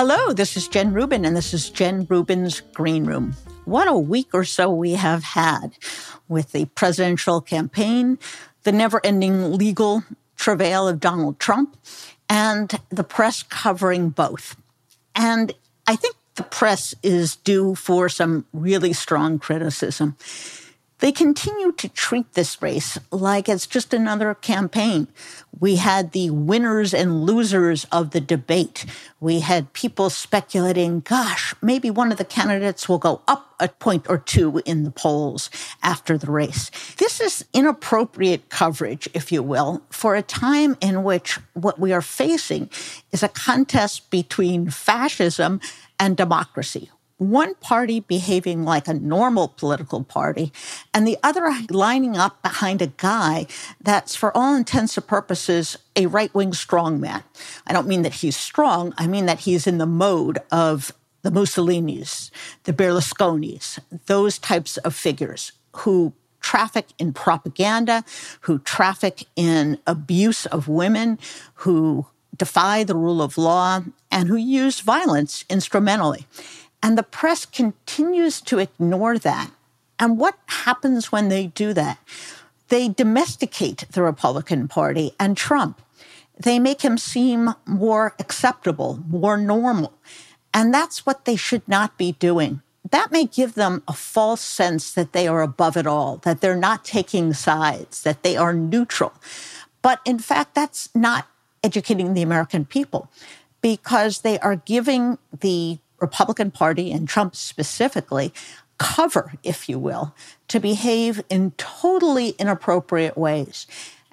Hello, this is Jen Rubin, and this is Jen Rubin's Green Room. What a week or so we have had with the presidential campaign, the never ending legal travail of Donald Trump, and the press covering both. And I think the press is due for some really strong criticism. They continue to treat this race like it's just another campaign. We had the winners and losers of the debate. We had people speculating, gosh, maybe one of the candidates will go up a point or two in the polls after the race. This is inappropriate coverage, if you will, for a time in which what we are facing is a contest between fascism and democracy one party behaving like a normal political party and the other lining up behind a guy that's, for all intents and purposes, a right wing strongman. I don't mean that he's strong, I mean that he's in the mode of the Mussolinis, the Berlusconis, those types of figures who traffic in propaganda, who traffic in abuse of women, who defy the rule of law, and who use violence instrumentally. And the press continues to ignore that. And what happens when they do that? They domesticate the Republican Party and Trump. They make him seem more acceptable, more normal. And that's what they should not be doing. That may give them a false sense that they are above it all, that they're not taking sides, that they are neutral. But in fact, that's not educating the American people because they are giving the Republican Party and Trump specifically cover, if you will, to behave in totally inappropriate ways.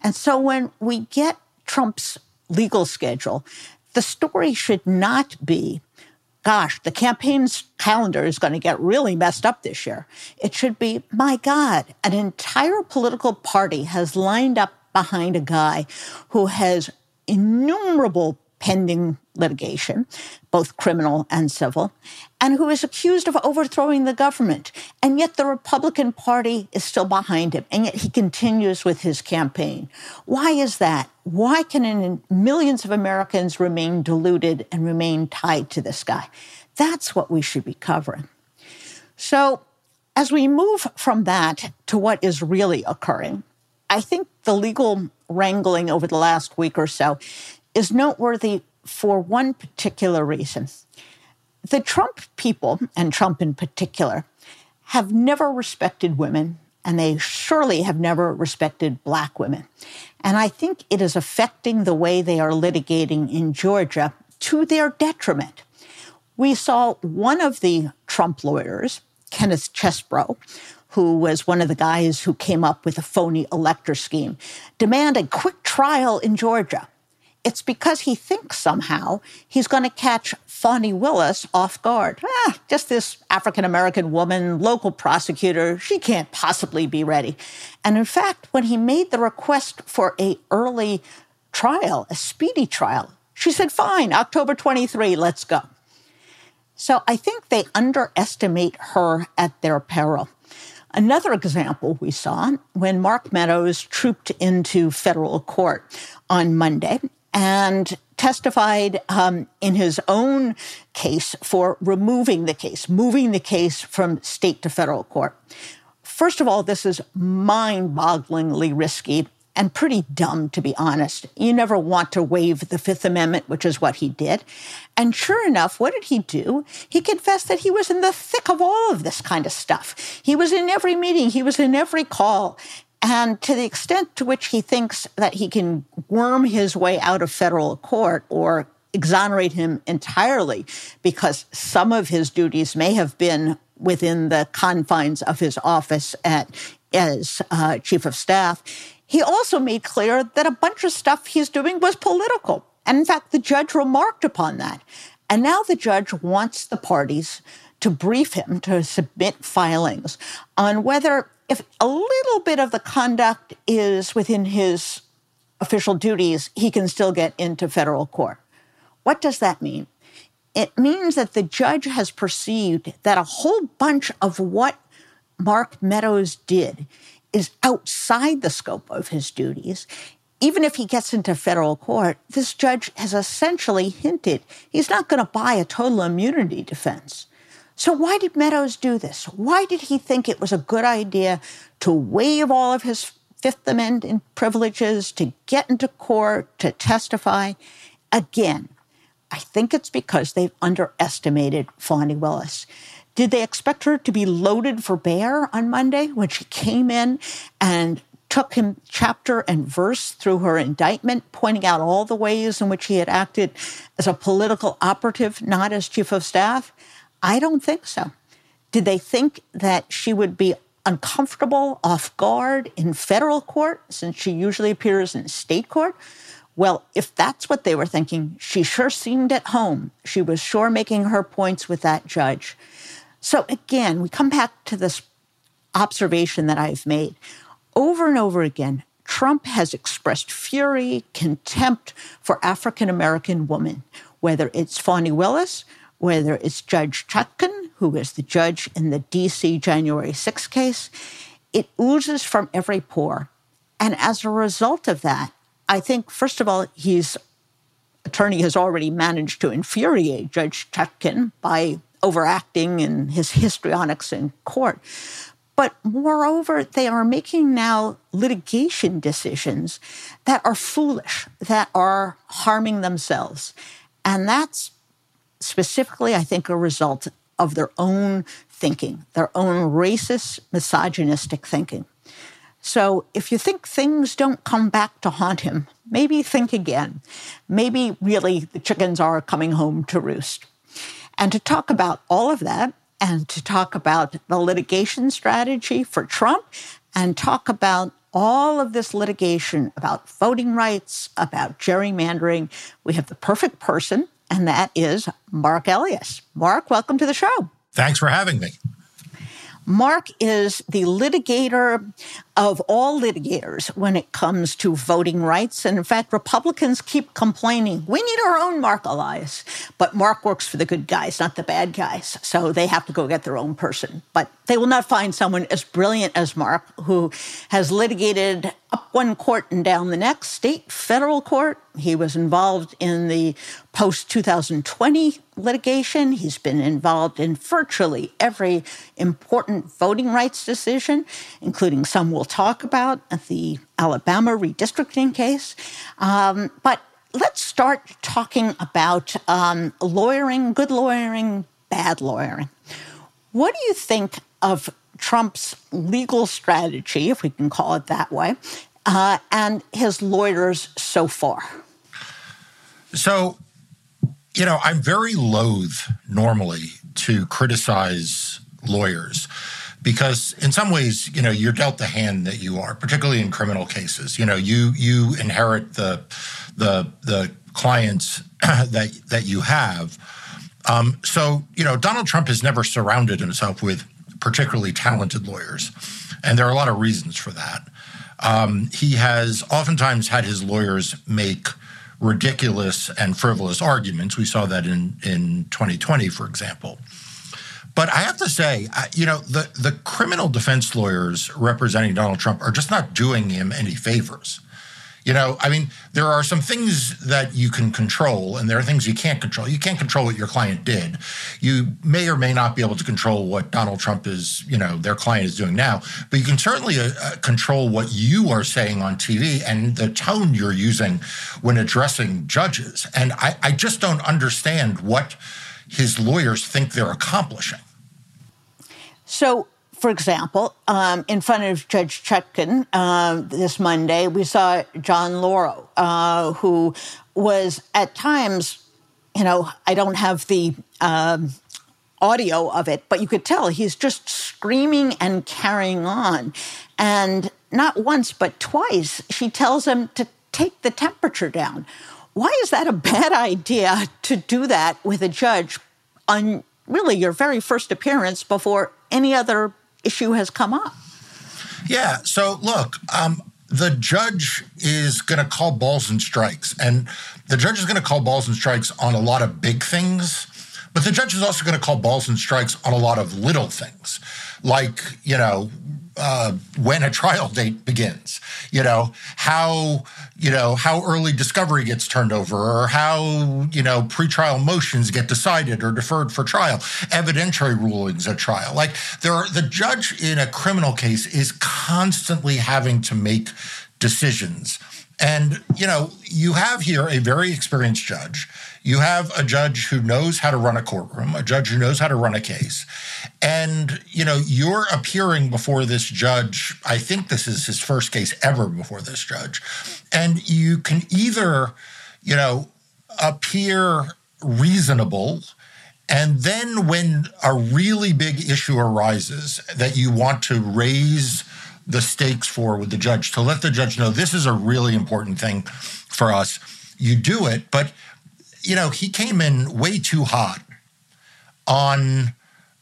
And so when we get Trump's legal schedule, the story should not be, gosh, the campaign's calendar is going to get really messed up this year. It should be, my God, an entire political party has lined up behind a guy who has innumerable pending litigation, both criminal and civil, and who is accused of overthrowing the government. And yet the Republican Party is still behind him, and yet he continues with his campaign. Why is that? Why can millions of Americans remain deluded and remain tied to this guy? That's what we should be covering. So, as we move from that to what is really occurring, I think the legal wrangling over the last week or so is noteworthy for one particular reason. The Trump people, and Trump in particular, have never respected women, and they surely have never respected black women. And I think it is affecting the way they are litigating in Georgia to their detriment. We saw one of the Trump lawyers, Kenneth Chesebro, who was one of the guys who came up with a phony elector scheme, demand a quick trial in Georgia it's because he thinks somehow he's going to catch Fani Willis off guard. Ah, just this African American woman, local prosecutor, she can't possibly be ready. And in fact, when he made the request for a early trial, a speedy trial, she said, "Fine, October 23, let's go." So I think they underestimate her at their peril. Another example we saw when Mark Meadows trooped into federal court on Monday and testified um, in his own case for removing the case, moving the case from state to federal court. First of all, this is mind bogglingly risky and pretty dumb, to be honest. You never want to waive the Fifth Amendment, which is what he did. And sure enough, what did he do? He confessed that he was in the thick of all of this kind of stuff. He was in every meeting, he was in every call. And to the extent to which he thinks that he can worm his way out of federal court or exonerate him entirely because some of his duties may have been within the confines of his office at, as uh, chief of staff, he also made clear that a bunch of stuff he's doing was political. And in fact, the judge remarked upon that. And now the judge wants the parties to brief him, to submit filings on whether if a little bit of the conduct is within his official duties, he can still get into federal court. What does that mean? It means that the judge has perceived that a whole bunch of what Mark Meadows did is outside the scope of his duties. even if he gets into federal court, this judge has essentially hinted he's not going to buy a total immunity defense. So, why did Meadows do this? Why did he think it was a good idea to waive all of his Fifth Amendment privileges, to get into court, to testify? Again, I think it's because they've underestimated Fani Willis. Did they expect her to be loaded for bear on Monday when she came in and took him chapter and verse through her indictment, pointing out all the ways in which he had acted as a political operative, not as chief of staff? I don't think so. Did they think that she would be uncomfortable, off guard in federal court, since she usually appears in state court? Well, if that's what they were thinking, she sure seemed at home. She was sure making her points with that judge. So again, we come back to this observation that I've made. Over and over again, Trump has expressed fury, contempt for African American women, whether it's Fani Willis, whether it's Judge Chutkan, who is the judge in the DC January 6 case. It oozes from every pore. And as a result of that, I think, first of all, his attorney has already managed to infuriate Judge Chutkan by overacting in his histrionics in court. But moreover, they are making now litigation decisions that are foolish, that are harming themselves. And that's specifically, I think, a result of their own thinking, their own racist, misogynistic thinking. So if you think things don't come back to haunt him, maybe think again. Maybe really the chickens are coming home to roost. And to talk about all of that, and to talk about the litigation strategy for Trump, and talk about all of this litigation about voting rights, about gerrymandering, we have the perfect person, and that is Marc Elias. Marc, welcome to the show. Thanks for having me. Marc is the litigator of all litigators when it comes to voting rights. And in fact, Republicans keep complaining, we need our own Marc Elias. But Marc works for the good guys, not the bad guys. So they have to go get their own person. But they will not find someone as brilliant as Marc, who has litigated up one court and down the next, state, federal court. He was involved in the post 2020 litigation. He's been involved in virtually every important voting rights decision, including some we'll talk about the Alabama redistricting case. Um, but let's start talking about um, lawyering, good lawyering, bad lawyering. What do you think of Trump's legal strategy, if we can call it that way, uh, and his lawyers so far? So, you know, I'm very loath normally to criticize lawyers because in some ways, you know, you're dealt the hand that you are, particularly in criminal cases. You know, you you inherit the the the clients that that you have. Um, so, you know, Donald Trump has never surrounded himself with particularly talented lawyers, and there are a lot of reasons for that. Um, he has oftentimes had his lawyers make ridiculous and frivolous arguments. We saw that in in 2020, for example. But I have to say, you know, the, the criminal defense lawyers representing Donald Trump are just not doing him any favors. You know, I mean, there are some things that you can control, and there are things you can't control. You can't control what your client did. You may or may not be able to control what Donald Trump is, you know, their client is doing now, but you can certainly uh, uh control what you are saying on TV and the tone you're using when addressing judges. And I, I just don't understand what his lawyers think they're accomplishing. So, for example, um, in front of Judge Chutkan uh, this Monday, we saw John Lauro, uh, who was at times, you know, I don't have the um, audio of it, but you could tell he's just screaming and carrying on. And not once, but twice, she tells him to take the temperature down. Why is that a bad idea to do that with a judge on really your very first appearance before any other issue has come up. Yeah. So look, um, the judge is going to call balls and strikes, and the judge is going to call balls and strikes on a lot of big things. But the judge is also going to call balls and strikes on a lot of little things, like, you know, uh, when a trial date begins, you know, how, you know, how early discovery gets turned over or how, you know, pretrial motions get decided or deferred for trial, evidentiary rulings at trial. Like there are, the judge in a criminal case is constantly having to make decisions. And, you know, you have here a very experienced judge you have a judge who knows how to run a courtroom, a judge who knows how to run a case. And, you know, you're appearing before this judge. I think this is his first case ever before this judge. And you can either, you know, appear reasonable. And then when a really big issue arises that you want to raise the stakes for with the judge, to let the judge know this is a really important thing for us, you do it. But you know, he came in way too hot on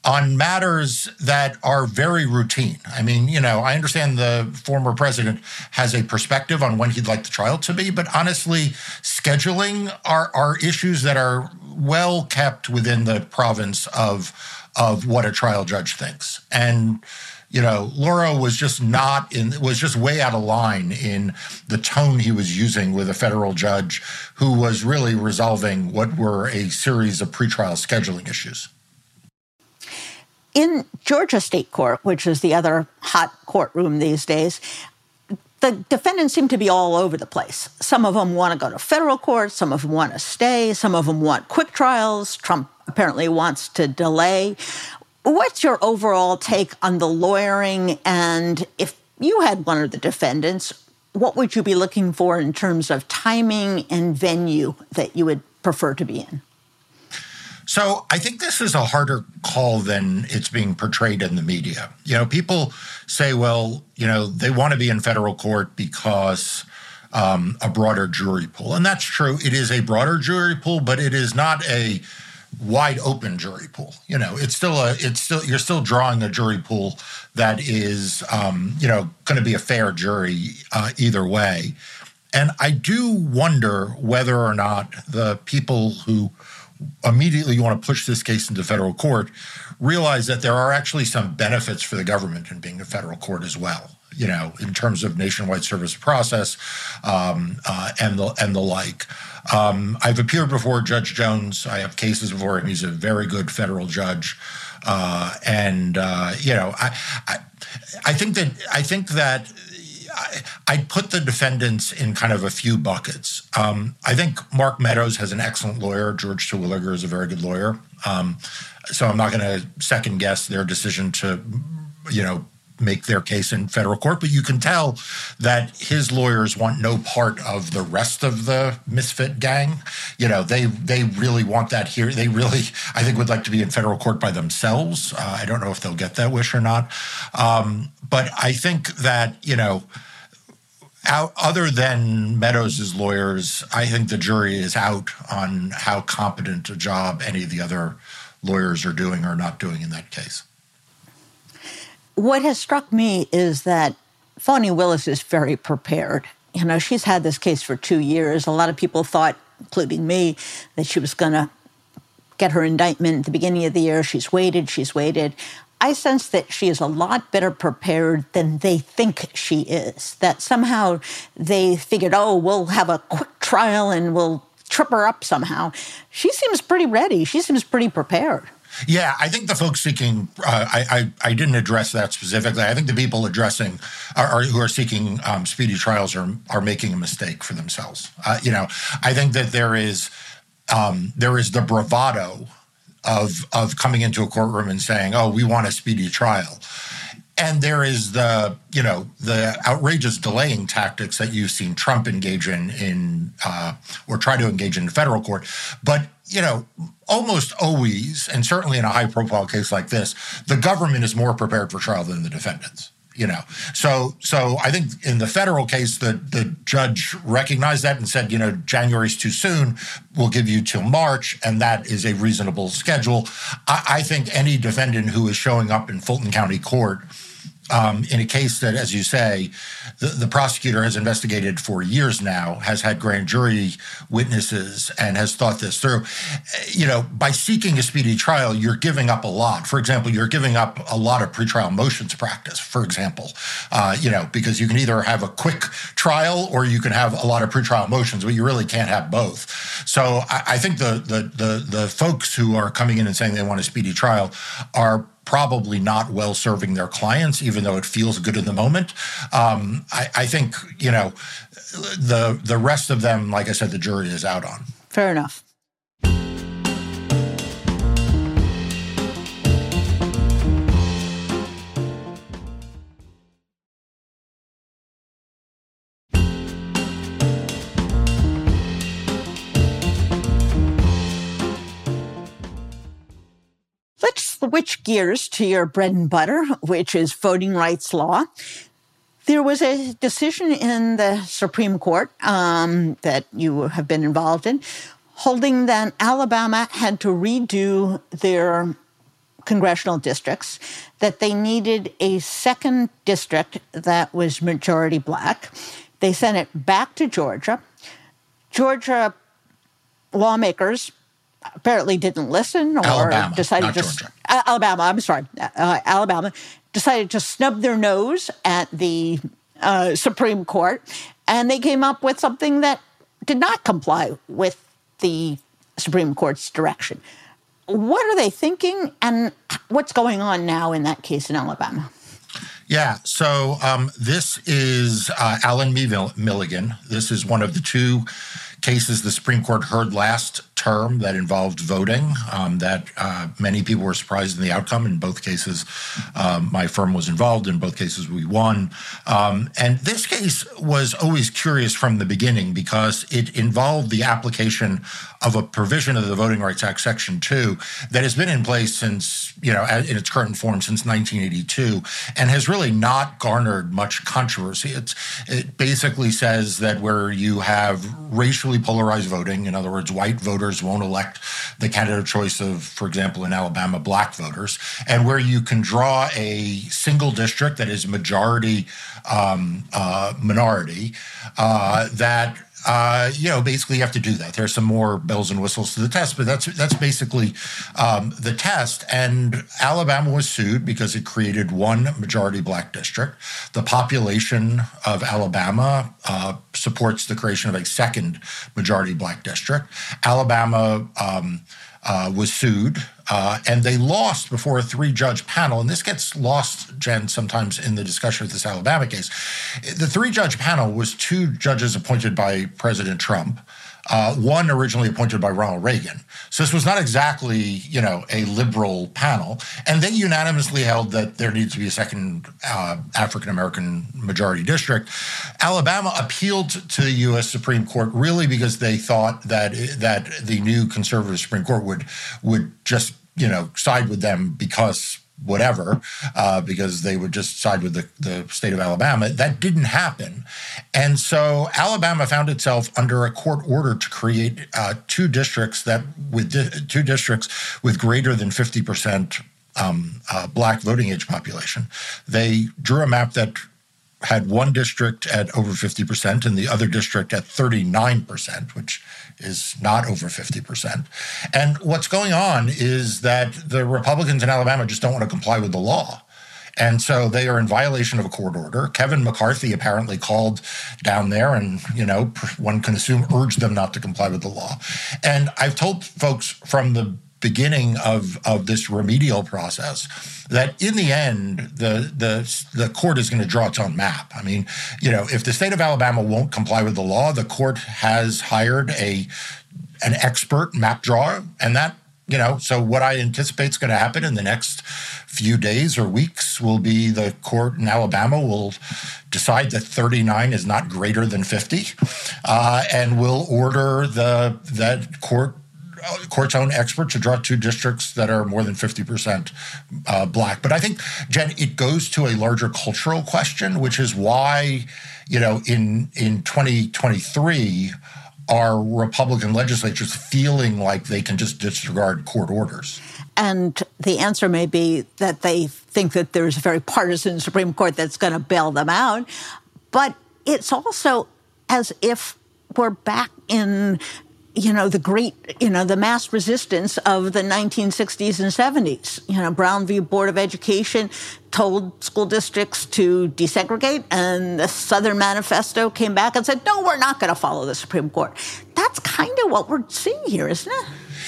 on matters that are very routine. I mean, you know, I understand the former president has a perspective on when he'd like the trial to be, but honestly, scheduling are are issues that are well kept within the province of of what a trial judge thinks. And you know, Lauro was just not in, was just way out of line in the tone he was using with a federal judge who was really resolving what were a series of pretrial scheduling issues. In Georgia State Court, which is the other hot courtroom these days, the defendants seem to be all over the place. Some of them want to go to federal court, some of them want to stay, some of them want quick trials. Trump apparently wants to delay. What's your overall take on the lawyering? And if you had one of the defendants, what would you be looking for in terms of timing and venue that you would prefer to be in? So I think this is a harder call than it's being portrayed in the media. You know, people say, well, you know, they want to be in federal court because um, a broader jury pool. And that's true. It is a broader jury pool, but it is not a wide open jury pool. You know, it's still a it's still you're still drawing a jury pool that is um, you know going to be a fair jury uh, either way. And I do wonder whether or not the people who immediately you want to push this case into federal court realize that there are actually some benefits for the government in being a federal court as well you know, in terms of nationwide service process um, uh, and the and the like. Um, I've appeared before Judge Jones. I have cases before him. He's a very good federal judge, uh, and uh, you know, I, I, I think that I think that. I, would put the defendants in kind of a few buckets. Um, I think Mark Meadows has an excellent lawyer. George Terwilliger is a very good lawyer. Um, so I'm not going to second guess their decision to, you know, make their case in federal court, but you can tell that his lawyers want no part of the rest of the misfit gang. You know, they they really want that here. They really, I think, would like to be in federal court by themselves. Uh, I don't know if they'll get that wish or not, um, but I think that you know. Out, other than Meadows' lawyers, I think the jury is out on how competent a job any of the other lawyers are doing or not doing in that case. What has struck me is that Fani Willis is very prepared. You know, she's had this case for two years. A lot of people thought, including me, that she was going to get her indictment at the beginning of the year. She's waited, she's waited. I sense that she is a lot better prepared than they think she is. That somehow they figured, oh, we'll have a quick trial and we'll trip her up somehow. She seems pretty ready. She seems pretty prepared. Yeah, I think the folks seeking, uh, I, I, I didn't address that specifically. I think the people addressing are, are who are seeking um, speedy trials are are making a mistake for themselves. Uh, you know, I think that there is um, there is the bravado of of coming into a courtroom and saying, "Oh, we want a speedy trial." And there is the, you know, the outrageous delaying tactics that you've seen Trump engage in, in uh, or try to engage in federal court. But you know, almost always, and certainly in a high profile case like this, the government is more prepared for trial than the defendants. You know, so so I think in the federal case, the the judge recognized that and said, you know, January's too soon. We'll give you till March, and that is a reasonable schedule. I, I think any defendant who is showing up in Fulton County Court um, in a case that, as you say, the, the, prosecutor has investigated for years now, has had grand jury witnesses, and has thought this through. You know, by seeking a speedy trial, you're giving up a lot. For example, you're giving up a lot of pretrial motions practice, for example, uh, you know, because you can either have a quick trial or you can have a lot of pretrial motions, but you really can't have both. So I, I think the, the, the, the folks who are coming in and saying they want a speedy trial are probably not well serving their clients, even though it feels good in the moment. Um, I, I, think you know the the rest of them, like I said, the jury is out on. Fair enough. Switch gears to your bread and butter, which is voting rights law. There was a decision in the Supreme Court um, that you have been involved in, holding that Alabama had to redo their congressional districts, that they needed a second district that was majority black. They sent it back to Georgia. Georgia lawmakers apparently didn't listen or Alabama, decided to uh, Alabama. I'm sorry, uh, Alabama decided to snub their nose at the uh, Supreme Court, and they came up with something that did not comply with the Supreme Court's direction. What are they thinking, and what's going on now in that case in Alabama? Yeah, so um, this is uh, Allen. Milligan. This is one of the two cases the Supreme Court heard last term that involved voting. Um, that uh, many people were surprised in the outcome. In both cases, um, my firm was involved. In both cases, we won. Um, and this case was always curious from the beginning because it involved the application of a provision of the Voting Rights Act, Section 2, that has been in place since, you know, in its current form since 1982 and has really not garnered much controversy. It's, it basically says that where you have racially polarized voting, in other words, white voters won't elect the candidate of choice of, for example, in Alabama, black voters, and where you can draw a single district that is majority um, uh, minority, uh, that uh, you know, basically you have to do that. There's some more bells and whistles to the test, but that's that's basically um, the test. And Alabama was sued because it created one majority black district. The population of Alabama uh, supports the creation of a second majority black district. Alabama. Um, uh, was sued, uh, and they lost before a three judge panel. And this gets lost, Jen, sometimes in the discussion of this Alabama case. The three judge panel was two judges appointed by President Trump uh, one originally appointed by Ronald Reagan. So this was not exactly, you know, a liberal panel. And they unanimously held that there needs to be a second uh, African American majority district. Alabama appealed to the U.S. Supreme Court really because they thought that that the new conservative Supreme Court would would just you know side with them because whatever, uh, because they would just side with the, the state of Alabama. That didn't happen. And so Alabama found itself under a court order to create uh, two districts that with di- two districts with greater than 50% um, uh, black voting age population. They drew a map that had one district at over 50% and the other district at 39%, which is not over 50%. And what's going on is that the Republicans in Alabama just don't want to comply with the law. And so they are in violation of a court order. Kevin McCarthy apparently called down there and, you know, one can assume urged them not to comply with the law. And I've told folks from the beginning of, of this remedial process that in the end the the the court is going to draw its own map. I mean, you know, if the state of Alabama won't comply with the law, the court has hired a an expert map drawer, and that you know, so what I anticipate is going to happen in the next few days or weeks will be the court in Alabama will decide that 39 is not greater than 50, uh, and will order the that court court's own expert to draw two districts that are more than 50% uh, black. But I think, Jen, it goes to a larger cultural question, which is why, you know, in in 2023, are Republican legislatures feeling like they can just disregard court orders? And the answer may be that they think that there's a very partisan Supreme Court that's going to bail them out. But it's also as if we're back in you know, the great, you know, the mass resistance of the 1960s and 70s. You know, Brown v. Board of Education told school districts to desegregate, and the Southern Manifesto came back and said, no, we're not going to follow the Supreme Court. That's kind of what we're seeing here, isn't it?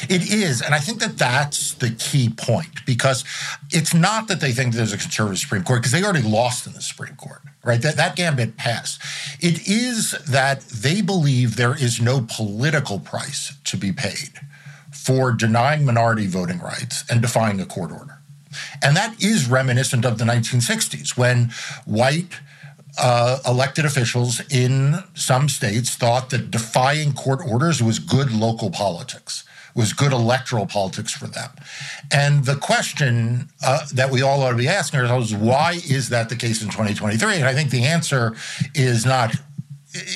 It is. And I think that that's the key point because it's not that they think there's a conservative Supreme Court because they already lost in the Supreme Court, right? That, that gambit passed. It is that they believe there is no political price to be paid for denying minority voting rights and defying a court order. And that is reminiscent of the 1960s when white uh, elected officials in some states thought that defying court orders was good local politics was good electoral politics for them. And the question uh, that we all ought to be asking ourselves is why is that the case in 2023? And I think the answer is not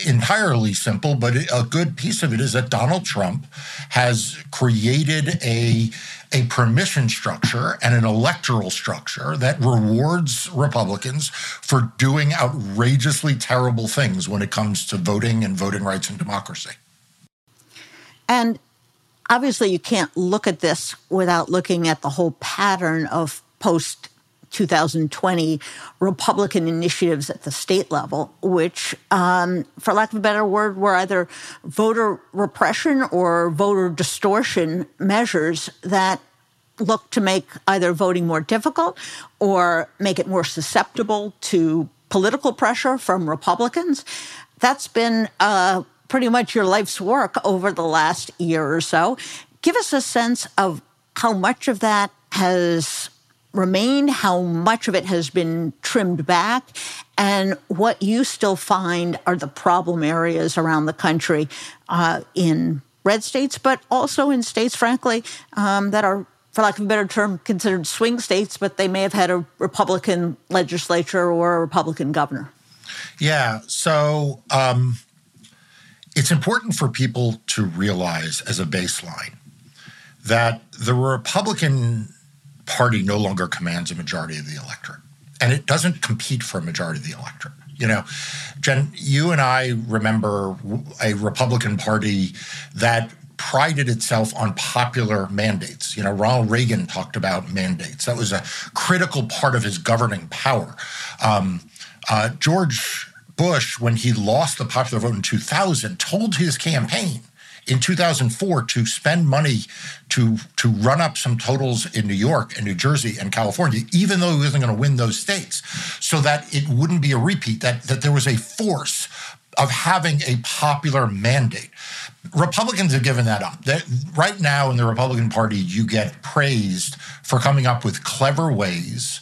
entirely simple, but a good piece of it is that Donald Trump has created a a permission structure and an electoral structure that rewards Republicans for doing outrageously terrible things when it comes to voting and voting rights and democracy. And obviously you can't look at this without looking at the whole pattern of post 2020 Republican initiatives at the state level, which, um, for lack of a better word, were either voter repression or voter distortion measures that look to make either voting more difficult or make it more susceptible to political pressure from Republicans. That's been uh, pretty much your life's work over the last year or so. Give us a sense of how much of that has remained, how much of it has been trimmed back, and what you still find are the problem areas around the country uh, in red states, but also in states, frankly, um, that are, for lack of a better term, considered swing states, but they may have had a Republican legislature or a Republican governor. Yeah. So, um, it's important for people to realize as a baseline that the Republican Party no longer commands a majority of the electorate, and it doesn't compete for a majority of the electorate. You know, Jen, you and I remember a Republican Party that prided itself on popular mandates. You know, Ronald Reagan talked about mandates. That was a critical part of his governing power. Um, uh, George Bush, when he lost the popular vote in 2000, told his campaign in 2004 to spend money to to run up some totals in New York and New Jersey and California, even though he wasn't going to win those states, so that it wouldn't be a repeat. That that there was a force of having a popular mandate. Republicans have given that up. Right now in the Republican Party, you get praised for coming up with clever ways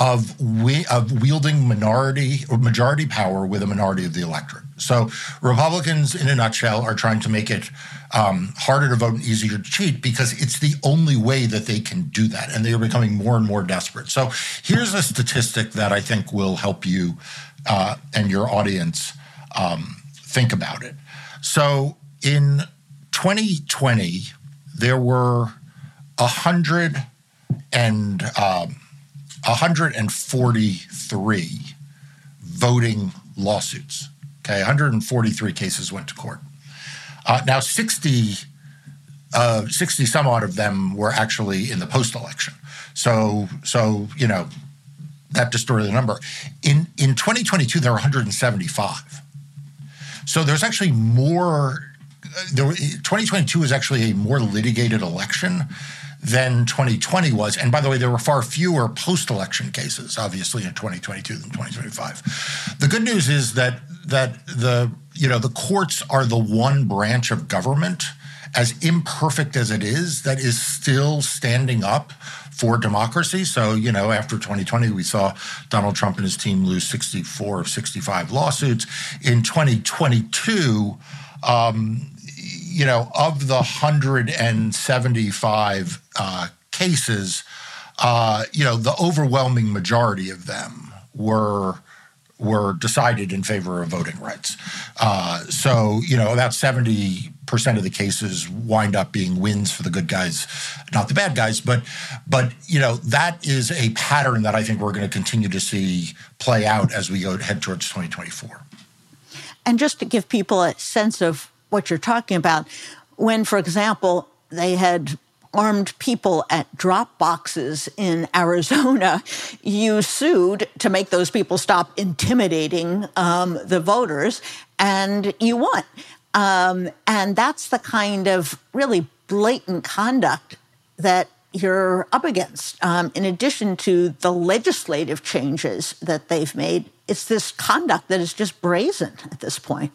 of, we, of wielding minority or majority power with a minority of the electorate. So Republicans, in a nutshell, are trying to make it um, harder to vote and easier to cheat because it's the only way that they can do that, and they are becoming more and more desperate. So here's a statistic that I think will help you uh, and your audience um, think about it. So in 2020, there were a hundred and um, 143 voting lawsuits. Okay, 143 cases went to court. Uh, now, 60, uh, 60 some odd of them were actually in the post election. So, so you know, that distorted the number. In in 2022, there were 175. So there's actually more. Uh, there, 2022 is actually a more litigated election than 2020 was. And by the way, there were far fewer post election cases, obviously, in 2022 than 2025. The good news is that that the you know the courts are the one branch of government as imperfect as it is that is still standing up for democracy. So, you know, after 2020, we saw Donald Trump and his team lose 64 of 65 lawsuits. In 2022, um, you know, of the 175 uh, cases, uh, you know, the overwhelming majority of them were were decided in favor of voting rights. Uh, so, you know, about 70% of the cases wind up being wins for the good guys, not the bad guys. But but you know that is a pattern that I think we're going to continue to see play out as we go head towards 2024. And just to give people a sense of what you're talking about, when, for example, they had armed people at drop boxes in Arizona, you sued to make those people stop intimidating um, the voters, and you won. Um, and that's the kind of really blatant conduct that you're up against. Um, in addition to the legislative changes that they've made, it's this conduct that is just brazen at this point.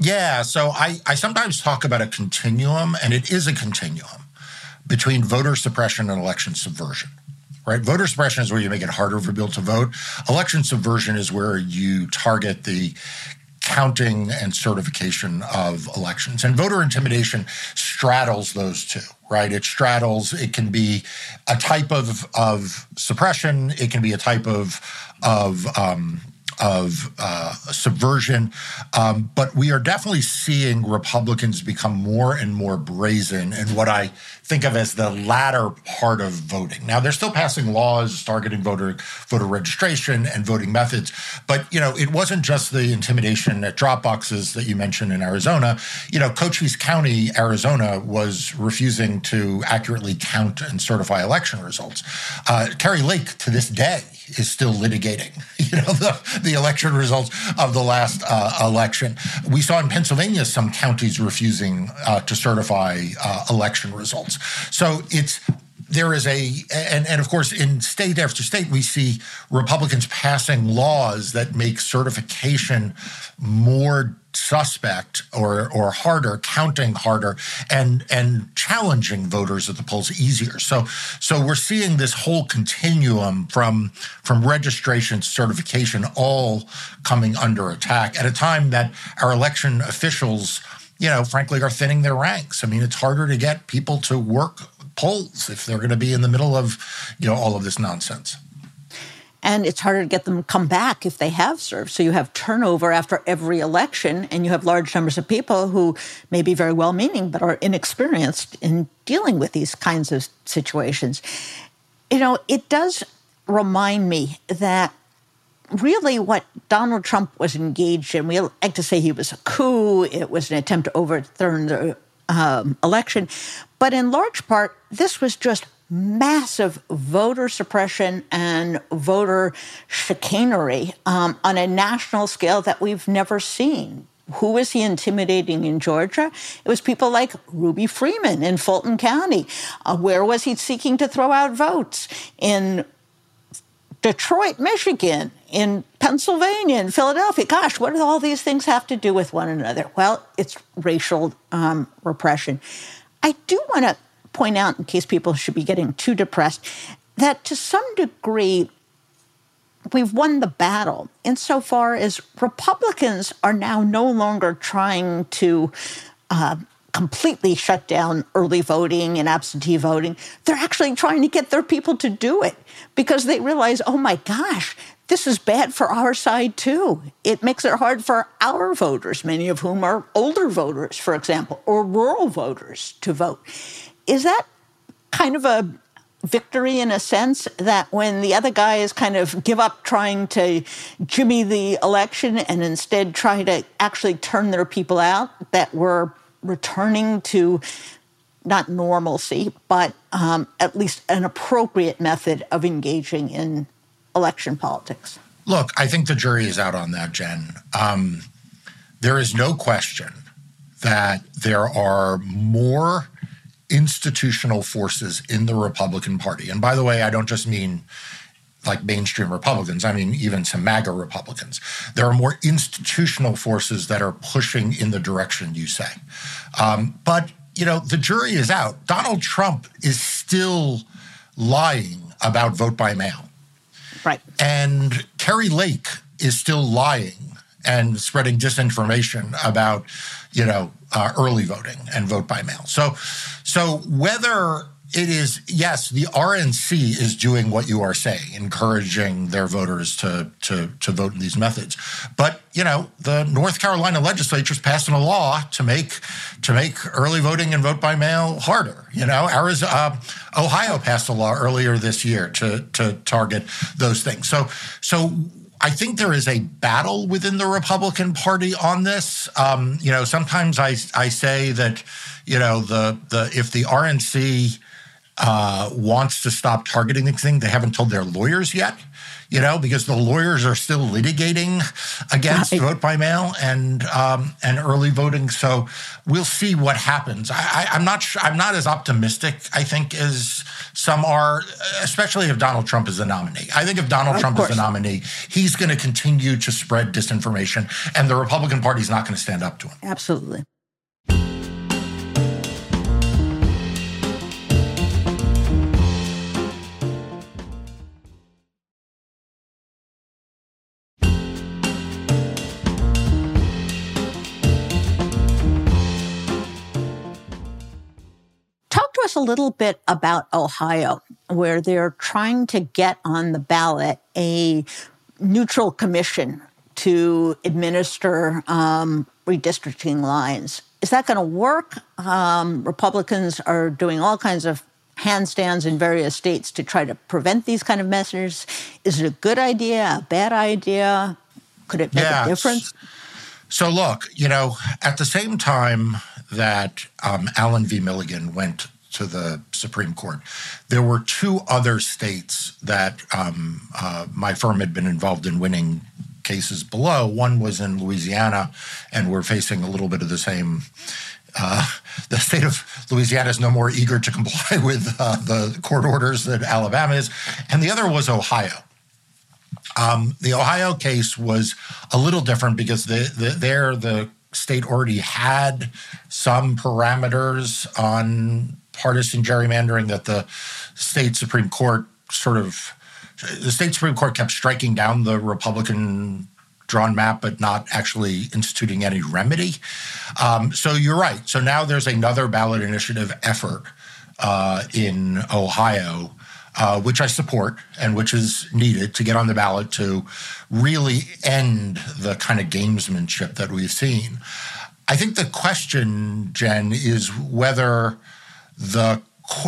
Yeah, so I, I sometimes talk about a continuum, and it is a continuum between voter suppression and election subversion. Right? Voter suppression is where you make it harder for people to vote. Election subversion is where you target the counting and certification of elections. And voter intimidation straddles those two, right? It straddles, it can be a type of, of suppression, it can be a type of, of um, of uh, subversion. Um, but we are definitely seeing Republicans become more and more brazen in what I think of as the latter part of voting. Now they're still passing laws targeting voter voter registration and voting methods, but you know it wasn't just the intimidation at drop boxes that you mentioned in Arizona. You know, Cochise County, Arizona, was refusing to accurately count and certify election results. Uh, Kari Lake, to this day, is still litigating, you know, the, the election results of the last uh, election. We saw in Pennsylvania some counties refusing uh, to certify uh, election results. So it's there is a and, and of course in state after state we see republicans passing laws that make certification more suspect or or harder counting harder and and challenging voters at the polls easier. So so we're seeing this whole continuum from from registration certification all coming under attack at a time that our election officials you know frankly are thinning their ranks i mean it's harder to get people to work polls if they're going to be in the middle of you know all of this nonsense and it's harder to get them to come back if they have served. So you have turnover after every election, and you have large numbers of people who may be very well meaning but are inexperienced in dealing with these kinds of situations. You know, it does remind me that really what Donald Trump was engaged in, we like to say he was a coup, it was an attempt to overturn the um, election, but in large part, this was just massive voter suppression and voter chicanery um, on a national scale that we've never seen. Who was he intimidating in Georgia? It was people like Ruby Freeman in Fulton County. Uh, where was he seeking to throw out votes? In Detroit, Michigan, in Pennsylvania, in Philadelphia. Gosh, what do all these things have to do with one another? Well, it's racial um, repression. I do want to point out, in case people should be getting too depressed, that to some degree, we've won the battle insofar as Republicans are now no longer trying to uh, completely shut down early voting and absentee voting. They're actually trying to get their people to do it because they realize, oh my gosh, this is bad for our side too. It makes it hard for our voters, many of whom are older voters, for example, or rural voters to vote. Is that kind of a victory in a sense that when the other guy is kind of give up trying to jimmy the election and instead try to actually turn their people out, that we're returning to not normalcy, but um, at least an appropriate method of engaging in election politics? Look, I think the jury is out on that, Jen. Um, there is no question that there are more institutional forces in the Republican Party. And by the way, I don't just mean like mainstream Republicans, I mean even some MAGA Republicans. There are more institutional forces that are pushing in the direction you say. Um, but, you know, the jury is out. Donald Trump is still lying about vote by mail. Right. And Kari Lake is still lying and spreading disinformation about, you know, uh, early voting and vote by mail. So, so whether it is yes, the RNC is doing what you are saying, encouraging their voters to to to vote in these methods. But you know, the North Carolina legislature is passing a law to make to make early voting and vote by mail harder. You know, Arizona, uh, Ohio passed a law earlier this year to to target those things. So so I think there is a battle within the Republican Party on this. Um, you know, sometimes I I say that you know the the if the RNC uh, wants to stop targeting the thing, they haven't told their lawyers yet. You know, because the lawyers are still litigating against right. vote by mail and um, and early voting. So we'll see what happens. I, am not I'm not as optimistic. I think as some are, especially if Donald Trump is the nominee. I think if Donald of Trump course. is the nominee, he's going to continue to spread disinformation, and the Republican Party is not going to stand up to him. Absolutely. A little bit about Ohio, where they're trying to get on the ballot a neutral commission to administer um, redistricting lines. Is that going to work? Um, Republicans are doing all kinds of handstands in various states to try to prevent these kind of measures. Is it a good idea, a bad idea? Could it make yeah, a difference? So, look, you know, at the same time that um, Allen v. Milligan went to the Supreme Court. There were two other states that um, uh, my firm had been involved in winning cases below. One was in Louisiana, and we're facing a little bit of the same. Uh, the state of Louisiana is no more eager to comply with uh, the court orders than Alabama is. And the other was Ohio. Um, the Ohio case was a little different because the, the, there the state already had some parameters on partisan gerrymandering that the state Supreme Court sort of the state Supreme Court kept striking down the Republican drawn map, but not actually instituting any remedy. Um, so you're right. So now there's another ballot initiative effort uh, in Ohio. Uh, which I support and which is needed to get on the ballot to really end the kind of gamesmanship that we've seen. I think the question, Jen, is whether the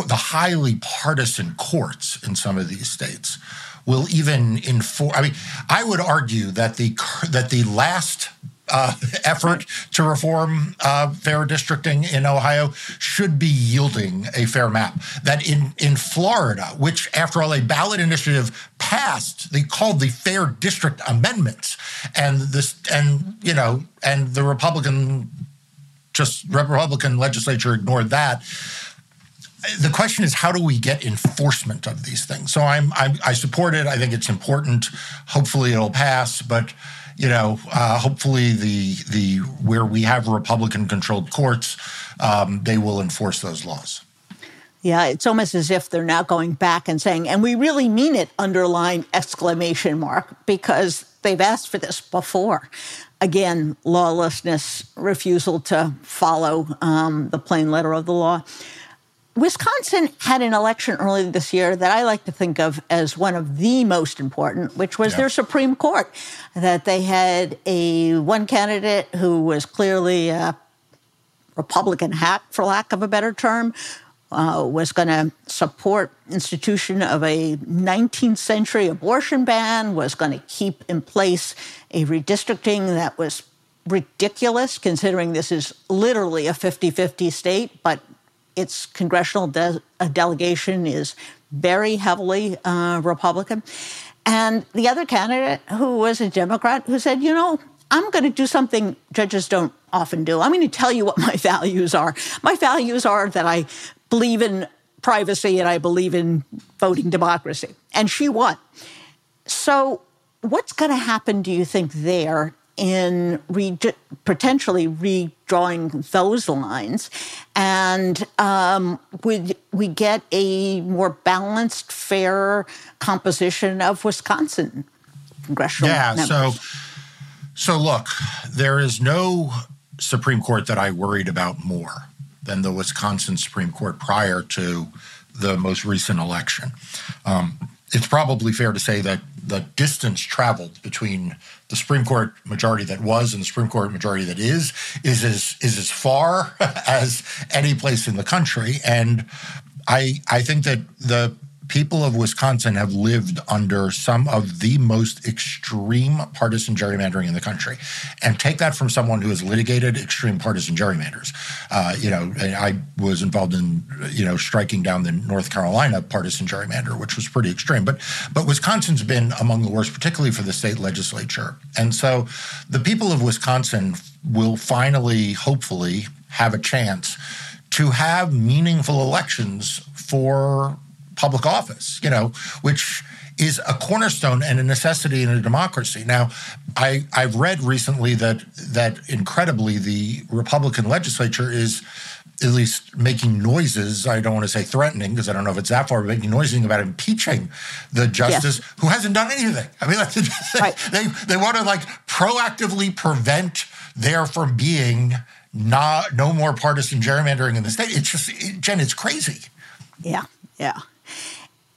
the highly partisan courts in some of these states will even enforce. I mean, I would argue that the that the last uh, effort to reform uh, fair districting in Ohio should be yielding a fair map. That in, in Florida, which after all a ballot initiative passed, they called the Fair District Amendments, and this and you know and the Republican just Republican legislature ignored that the question is how do we get enforcement of these things so I'm, I'm, i support it i think it's important hopefully it'll pass but you know uh, hopefully the the where we have republican controlled courts um, they will enforce those laws yeah, it's almost as if they're now going back and saying, and we really mean it, underline exclamation mark, because they've asked for this before. Again, lawlessness, refusal to follow um, the plain letter of the law. Wisconsin had an election earlier this year that I like to think of as one of the most important, which was yeah. their Supreme Court. That they had a one candidate who was clearly a Republican hack, for lack of a better term, uh, was going to support institution of a 19th century abortion ban, was going to keep in place a redistricting that was ridiculous, considering this is literally a 50 50 state, but its congressional de- uh, delegation is very heavily uh, Republican. And the other candidate, who was a Democrat, who said, you know, I'm going to do something judges don't often do. I'm going to tell you what my values are. My values are that I believe in privacy and I believe in voting democracy. And she won. So, what's going to happen, do you think, there in re- potentially redrawing those lines, and um, would we get a more balanced, fair composition of Wisconsin congressional yeah, members? so so look, there is no Supreme Court that I worried about more than the Wisconsin Supreme Court prior to the most recent election. Um, it's probably fair to say that the distance traveled between the Supreme Court majority that was and the Supreme Court majority that is is as is as far as any place in the country. And I I think that the people of Wisconsin have lived under some of the most extreme partisan gerrymandering in the country. And take that from someone who has litigated extreme partisan gerrymanders. Uh, you know, I was involved in, you know, striking down the North Carolina partisan gerrymander, which was pretty extreme. But but Wisconsin's been among the worst, particularly for the state legislature. And so the people of Wisconsin will finally, hopefully, have a chance to have meaningful elections for public office, you know, which is a cornerstone and a necessity in a democracy. Now, I, I've read recently that that incredibly the Republican legislature is at least making noises. I don't want to say threatening because I don't know if it's that far, but making noises about impeaching the justice yes. who hasn't done anything. I mean, right. they they want to like proactively prevent there from being not no more partisan gerrymandering in the state. It's just it, Jen, it's crazy. Yeah, yeah.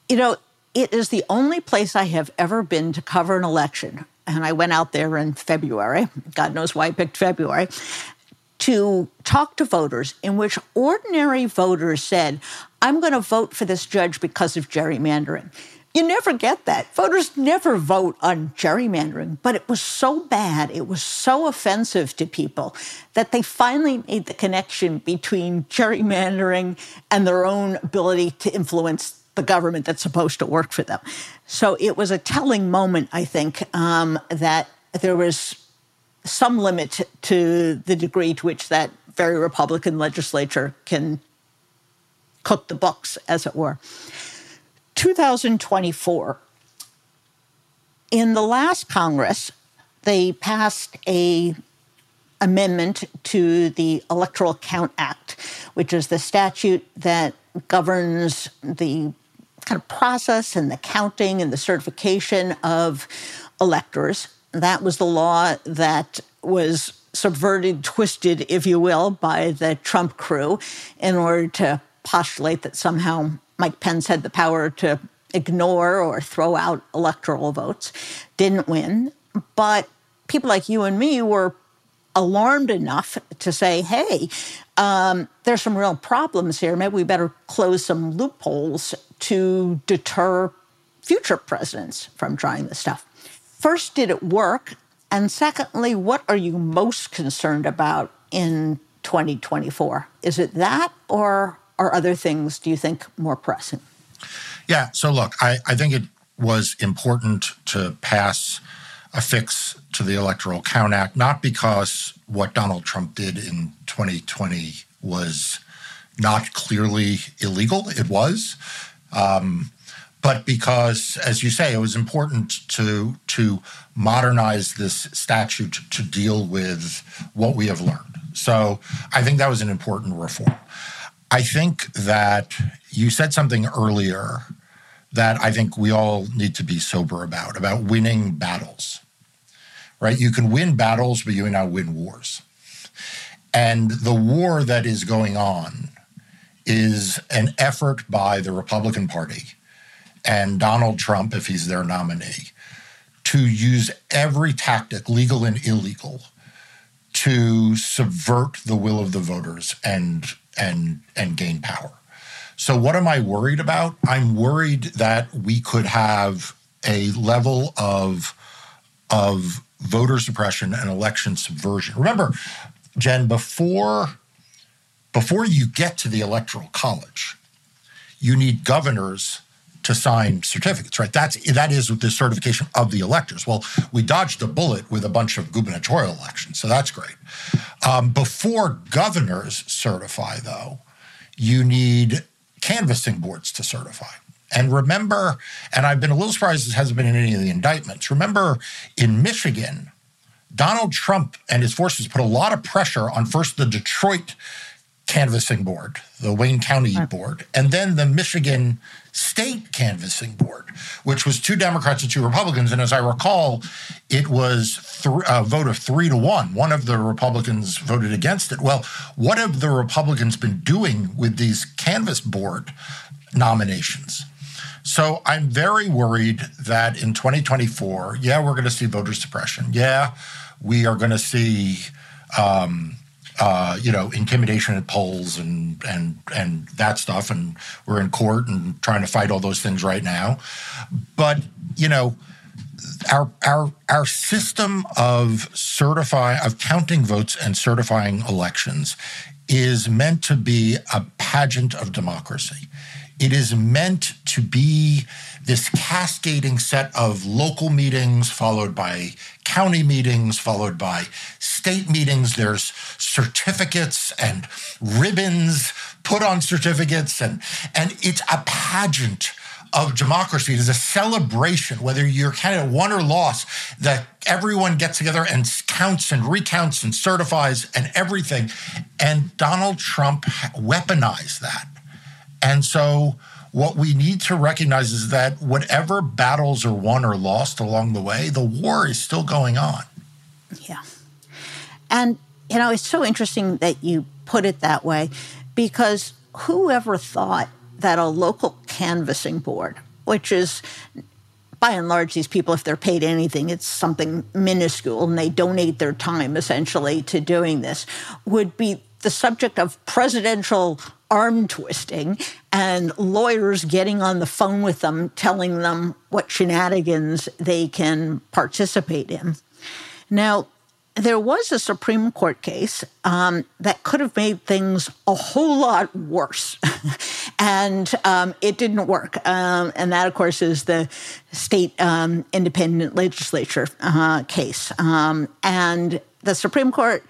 You know, it is the only place I have ever been to cover an election. And I went out there in February, God knows why I picked February, to talk to voters in which ordinary voters said, I'm going to vote for this judge because of gerrymandering. You never get that. Voters never vote on gerrymandering, but it was so bad, it was so offensive to people that they finally made the connection between gerrymandering and their own ability to influence the government that's supposed to work for them. So it was a telling moment, I think, um, that there was some limit to the degree to which that very Republican legislature can cook the books, as it were. 2024, in the last Congress, they passed a amendment to the Electoral Count Act, which is the statute that governs the kind of process and the counting and the certification of electors. That was the law that was subverted, twisted, if you will, by the Trump crew in order to postulate that somehow Mike Pence had the power to ignore or throw out electoral votes. Didn't win. But people like you and me were alarmed enough to say, hey, um, there's some real problems here. Maybe we better close some loopholes to deter future presidents from trying this stuff. First, did it work? And secondly, what are you most concerned about in 2024? Is it that, or are other things, do you think, more pressing? Yeah. So, look, I, I think it was important to pass a fix to the Electoral Count Act, not because what Donald Trump did in 2020 was not clearly illegal, it was. Um, but because, as you say, it was important to to modernize this statute to deal with what we have learned. So I think that was an important reform. I think that you said something earlier that I think we all need to be sober about about winning battles. Right? You can win battles, but you cannot win wars. And the war that is going on is an effort by the Republican Party and Donald Trump, if he's their nominee, to use every tactic, legal and illegal, to subvert the will of the voters and and and gain power. So what am I worried about? I'm worried that we could have a level of of voter suppression and election subversion. Remember, Jen, before before you get to the electoral college, you need governors to sign certificates, right? That's that is the certification of the electors. Well, we dodged a bullet with a bunch of gubernatorial elections, so that's great. Um, before governors certify, though, you need canvassing boards to certify. And remember, and I've been a little surprised this hasn't been in any of the indictments. Remember, in Michigan, Donald Trump and his forces put a lot of pressure on first the Detroit canvassing board, the Wayne County board, and then the Michigan State canvassing board, which was two Democrats and two Republicans. And as I recall, it was th- a vote of three to one. One of the Republicans voted against it. Well, what have the Republicans been doing with these canvass board nominations. So I'm very worried that in 2024, yeah, we're going to see voter suppression. Yeah, we are going to see, um, uh, you know, intimidation at polls and and and that stuff. And we're in court and trying to fight all those things right now. But you know, our our our system of certify of counting votes and certifying elections is meant to be a pageant of democracy. It is meant to be this cascading set of local meetings, followed by county meetings, followed by state meetings. There's certificates and ribbons put on certificates, and, and it's a pageant of democracy. It is a celebration, whether you're of won or lost, that everyone gets together and counts and recounts and certifies and everything. And Donald Trump weaponized that. And so, what we need to recognize is that whatever battles are won or lost along the way, the war is still going on. Yeah. And, you know, it's so interesting that you put it that way because whoever thought that a local canvassing board, which is by and large, these people, if they're paid anything, it's something minuscule and they donate their time essentially to doing this, would be the subject of presidential arm twisting and lawyers getting on the phone with them, telling them what shenanigans they can participate in. Now, there was a Supreme Court case um, that could have made things a whole lot worse. and um, it didn't work. Um, and that, of course, is the state um, independent legislature uh, case. Um, and the Supreme Court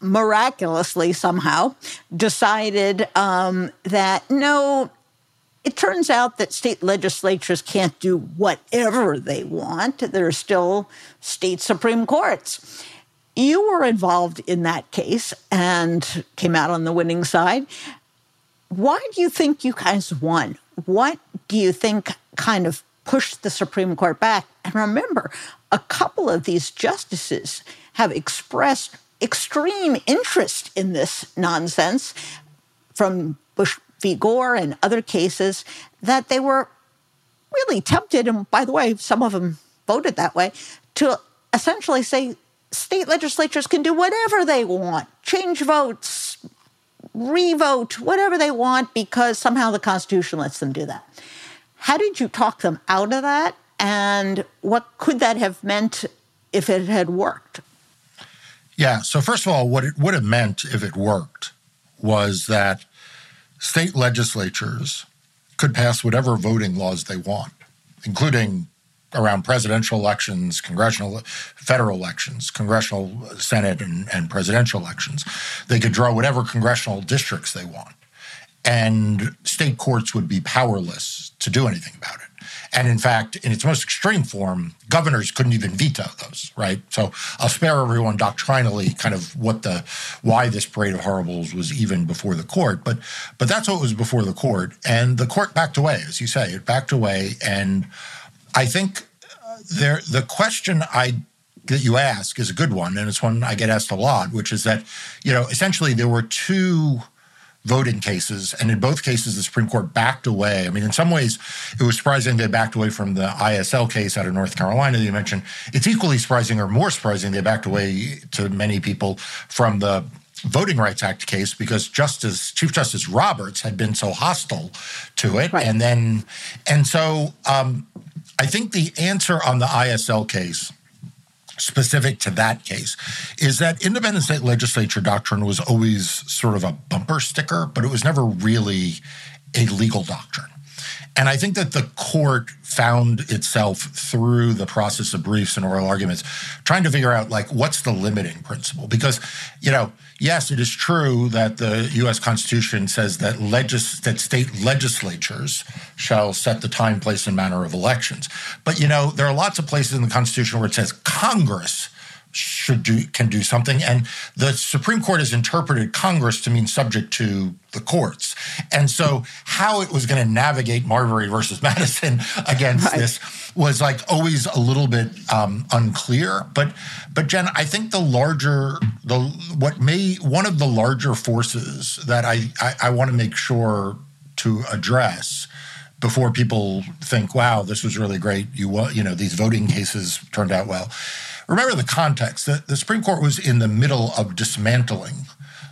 miraculously somehow decided um, that no, it turns out that state legislatures can't do whatever they want. There are still state Supreme Courts. You were involved in that case and came out on the winning side. Why do you think you guys won? What do you think kind of pushed the Supreme Court back? And remember, a couple of these justices have expressed extreme interest in this nonsense from Bush v. Gore and other cases that they were really tempted, and by the way, some of them voted that way, to essentially say state legislatures can do whatever they want, change votes, revote, whatever they want, because somehow the Constitution lets them do that. How did you talk them out of that? And what could that have meant if it had worked? Yeah. So, first of all, what it would have meant if it worked was that state legislatures could pass whatever voting laws they want, including around presidential elections, congressional, federal elections, congressional, Senate, and, and presidential elections. They could draw whatever congressional districts they want. And state courts would be powerless to do anything about it. And in fact, in its most extreme form, governors couldn't even veto those, right? So I'll spare everyone doctrinally kind of what the why this parade of horribles was even before the court, but but that's what was before the court, and the court backed away, as you say, it backed away, and I think uh, there the question I that you ask is a good one, and it's one I get asked a lot, which is that you know essentially there were two voting cases. And in both cases, the Supreme Court backed away. I mean, in some ways, it was surprising they backed away from the ISL case out of North Carolina that you mentioned. It's equally surprising or more surprising they backed away to many people from the Voting Rights Act case because Justice Chief Justice Roberts had been so hostile to it, right. and then and so um, I think the answer on the ISL case specific to that case is that independent state legislature doctrine was always sort of a bumper sticker, but it was never really a legal doctrine. And I think that the court found itself through the process of briefs and oral arguments trying to figure out like what's the limiting principle because you know yes it is true that the US Constitution says that legis- that state legislatures shall set the time place and manner of elections. But you know there are lots of places in the Constitution where it says Congress should do can do something and the supreme court has interpreted congress to mean subject to the courts and so how it was going to navigate marbury versus madison against right. this was like always a little bit um, unclear but but jen i think the larger the what may one of the larger forces that i i, I want to make sure to address before people think, wow, this was really great. You, you know, these voting cases turned out well. Remember the context. The, the Supreme Court was in the middle of dismantling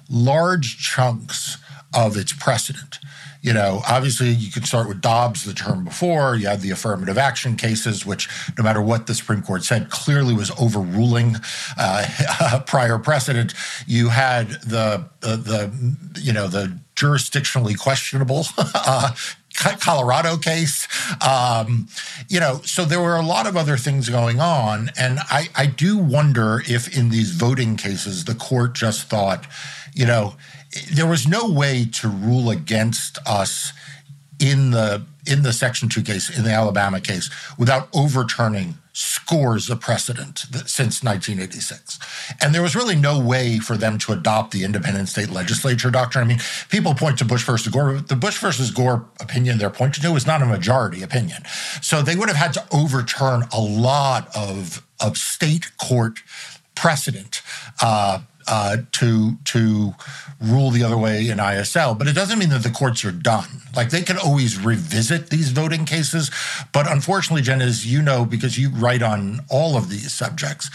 large chunks of its precedent. You know, obviously, you could start with Dobbs the term before. You had the affirmative action cases, which, no matter what the Supreme Court said, clearly was overruling uh, prior precedent. You had the uh, the you know the jurisdictionally questionable uh, Colorado case. Um, you know, so there were a lot of other things going on. And I, I do wonder if in these voting cases, the court just thought, you know, there was no way to rule against us in the in the Section 2 case, in the Alabama case, without overturning scores of precedent since 1986. And there was really no way for them to adopt the independent state legislature doctrine. I mean, people point to Bush versus Gore. The Bush versus Gore opinion they're pointing to is not a majority opinion. So they would have had to overturn a lot of, of state court precedent. Uh, uh, to to rule the other way in ISL, but it doesn't mean that the courts are done. Like they can always revisit these voting cases, but unfortunately, Jen, as you know, because you write on all of these subjects,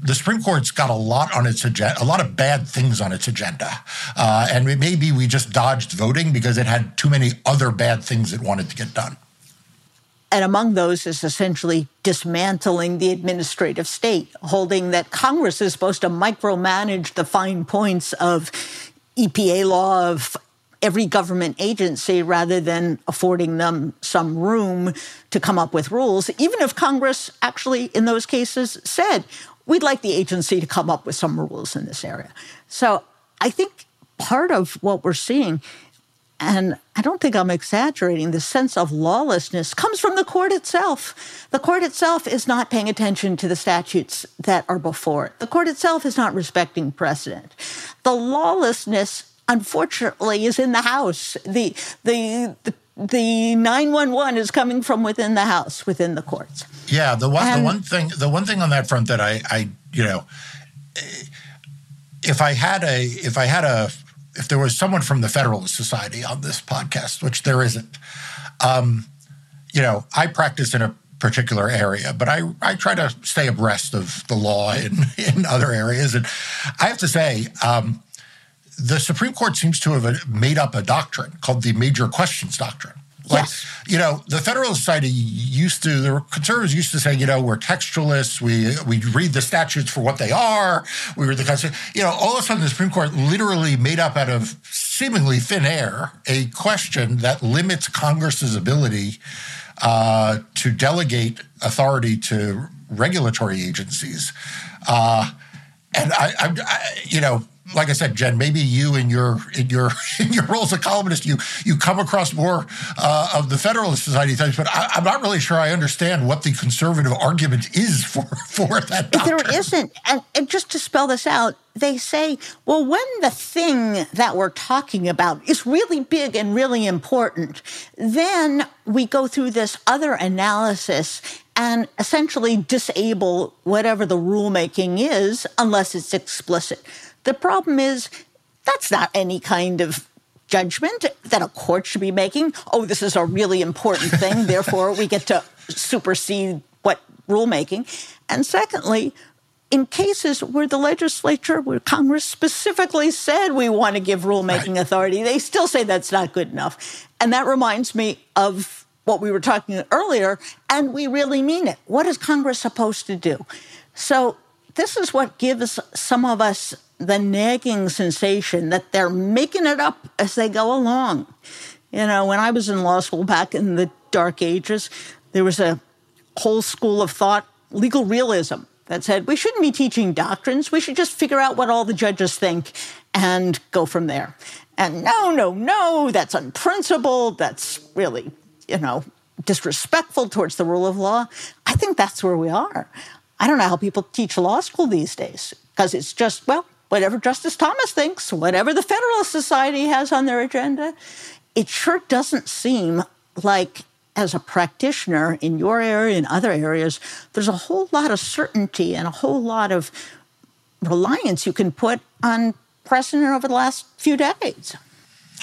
the Supreme Court's got a lot on its agenda, a lot of bad things on its agenda, uh, and maybe we just dodged voting because it had too many other bad things it wanted to get done. And among those is essentially dismantling the administrative state, holding that Congress is supposed to micromanage the fine points of EPA law, of every government agency, rather than affording them some room to come up with rules, even if Congress actually, in those cases, said, we'd like the agency to come up with some rules in this area. So I think part of what we're seeing and I don't think I'm exaggerating, the sense of lawlessness comes from the court itself. The court itself is not paying attention to the statutes that are before it. The court itself is not respecting precedent. The lawlessness, unfortunately, is in the House. The, the, the the 911 is coming from within the house within the courts yeah the one and, the one thing the one thing on that front that i i you know if i had a if i had a if there was someone from the Federalist Society on this podcast, which there isn't, um, you know, I practice in a particular area, but I, I try to stay abreast of the law in, in other areas. And I have to say, um, the Supreme Court seems to have made up a doctrine called the major questions doctrine. Like, yes. you know, the Federalist Society used to, the conservatives used to say, you know, we're textualists. We we read the statutes for what they are. We read the Constitution. You know, all of a sudden, the Supreme Court literally made up out of seemingly thin air a question that limits Congress's ability uh, to delegate authority to regulatory agencies. Uh, and I, I, I, you know, like I said, Jen, maybe you in your in your in your role as a columnist, you you come across more uh, of the Federalist Society things, but I, am not really sure I understand what the conservative argument is for for that. Doctrine. There isn't, and, and just to spell this out, they say, well, when the thing that we're talking about is really big and really important, then we go through this other analysis and essentially disable whatever the rulemaking is unless it's explicit. The problem is that's not any kind of judgment that a court should be making. Oh, this is a really important thing, therefore we get to supersede what rulemaking. And secondly, in cases where the legislature, where Congress specifically said we want to give rulemaking right. authority, they still say that's not good enough. And that reminds me of what we were talking earlier, and we really mean it. What is Congress supposed to do? So, this is what gives some of us the nagging sensation that they're making it up as they go along. You know, when I was in law school back in the dark ages, there was a whole school of thought, legal realism, that said we shouldn't be teaching doctrines. We should just figure out what all the judges think and go from there. And no, no, no, that's unprincipled. That's really, you know, disrespectful towards the rule of law. I think that's where we are. I don't know how people teach law school these days because it's just, well, whatever Justice Thomas thinks, whatever the Federalist Society has on their agenda. It sure doesn't seem like, as a practitioner in your area and other areas, there's a whole lot of certainty and a whole lot of reliance you can put on precedent over the last few decades.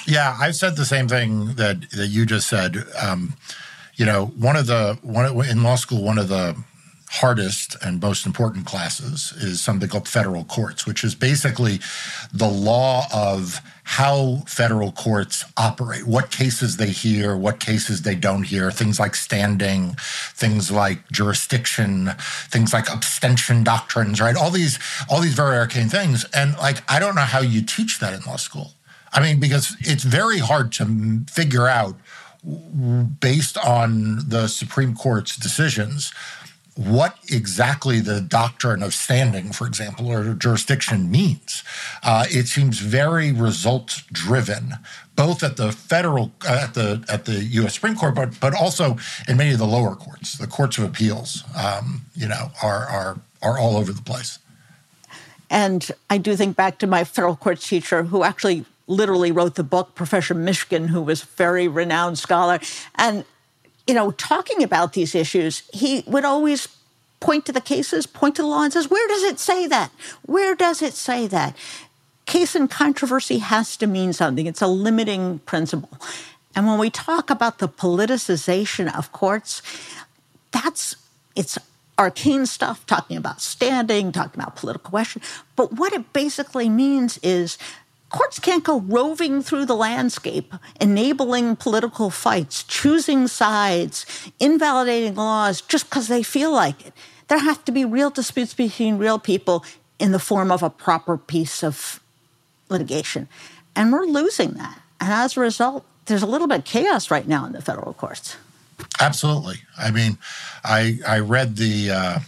Yeah, I've said the same thing that that you just said. Um, you know, one of the one in law school, one of the hardest and most important classes is something called federal courts, which is basically the law of how federal courts operate, what cases they hear, what cases they don't hear, things like standing, things like jurisdiction, things like abstention doctrines, right? All these all these very arcane things. And like I don't know how you teach that in law school. I mean, because it's very hard to figure out based on the Supreme Court's decisions what exactly the doctrine of standing, for example, or jurisdiction means. Uh, it seems very result driven, both at the federal, uh, at the at the U.S. Supreme Court, but but also in many of the lower courts, the courts of appeals. Um, you know, are are are all over the place. And I do think back to my federal courts teacher, who actually literally wrote the book, Professor Mishkin, who was a very renowned scholar, and you know, talking about these issues, he would always point to the cases, point to the law, and says, Where does it say that? Where does it say that? Case and controversy has to mean something. It's a limiting principle. And when we talk about the politicization of courts, that's it's arcane stuff, talking about standing, talking about political question. But what it basically means is Courts can't go roving through the landscape, enabling political fights, choosing sides, invalidating laws just because they feel like it. There have to be real disputes between real people in the form of a proper piece of litigation. And we're losing that. And as a result, there's a little bit of chaos right now in the federal courts. Absolutely. I mean, I I read the uh,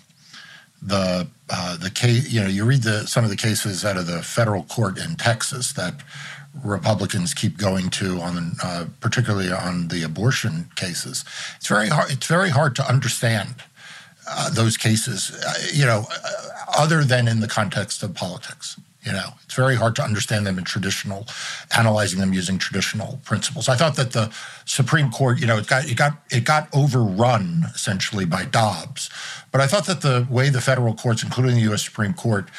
the uh, the case, you know, you read the some of the cases out of the federal court in Texas that Republicans keep going to on, uh, particularly on the abortion cases. It's very hard. It's very hard to understand uh, those cases, uh, you know, uh, other than in the context of politics. You know, it's very hard to understand them in traditional, analyzing them using traditional principles. I thought that the Supreme Court, you know, it got it got it got overrun essentially by Dobbs, but I thought that the way the federal courts, including the U.S. Supreme Court,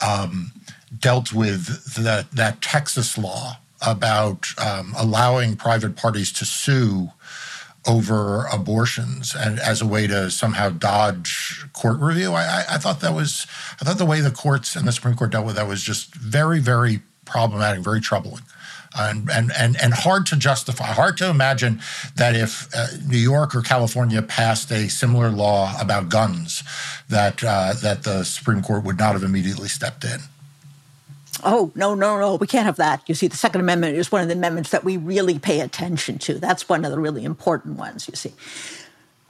um, dealt with that that Texas law about um, allowing private parties to sue over abortions and as a way to somehow dodge court review. I, I, thought that was, I thought the way the courts and the Supreme Court dealt with that was just very, very problematic, very troubling. And, and, and, and hard to justify, hard to imagine that if uh, New York or California passed a similar law about guns, that, uh, that the Supreme Court would not have immediately stepped in oh, no, no, no, we can't have that. You see, the Second Amendment is one of the amendments that we really pay attention to. That's one of the really important ones, you see.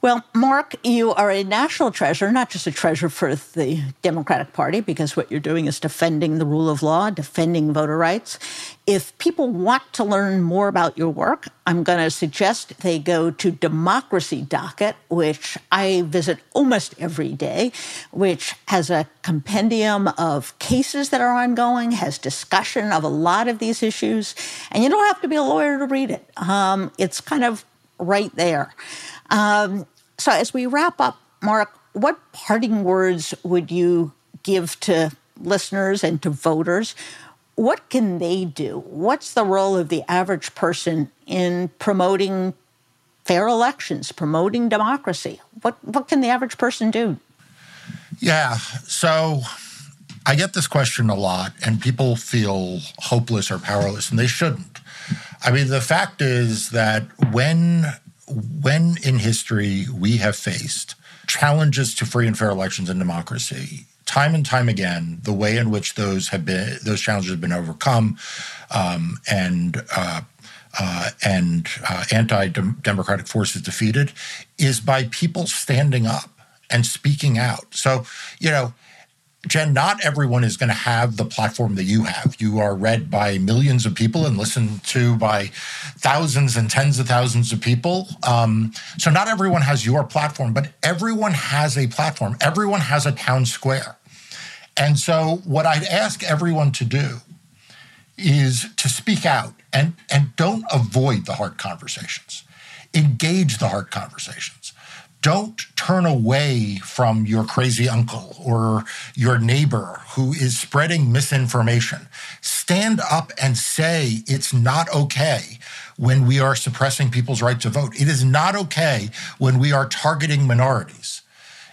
Well, Marc, you are a national treasure, not just a treasure for the Democratic Party, because what you're doing is defending the rule of law, defending voter rights. If people want to learn more about your work, I'm going to suggest they go to Democracy Docket, which I visit almost every day, which has a compendium of cases that are ongoing, has discussion of a lot of these issues, and you don't have to be a lawyer to read it. Um, it's kind of right there. Um, so, as we wrap up, Marc, what parting words would you give to listeners and to voters? What can they do? What's the role of the average person in promoting fair elections, promoting democracy? What, what can the average person do? Yeah. So I get this question a lot, and people feel hopeless or powerless, and they shouldn't. I mean, the fact is that when when in history we have faced challenges to free and fair elections and democracy, time and time again, the way in which those have been those challenges have been overcome, um, and uh, uh, and uh, anti-democratic forces defeated, is by people standing up and speaking out. So you know Jen, not everyone is going to have the platform that you have. You are read by millions of people and listened to by thousands and tens of thousands of people. Um, so, not everyone has your platform, but everyone has a platform. Everyone has a town square. And so, what I'd ask everyone to do is to speak out and, and don't avoid the hard conversations, engage the hard conversations don't turn away from your crazy uncle or your neighbor who is spreading misinformation. Stand up and say it's not okay when we are suppressing people's right to vote. It is not okay when we are targeting minorities.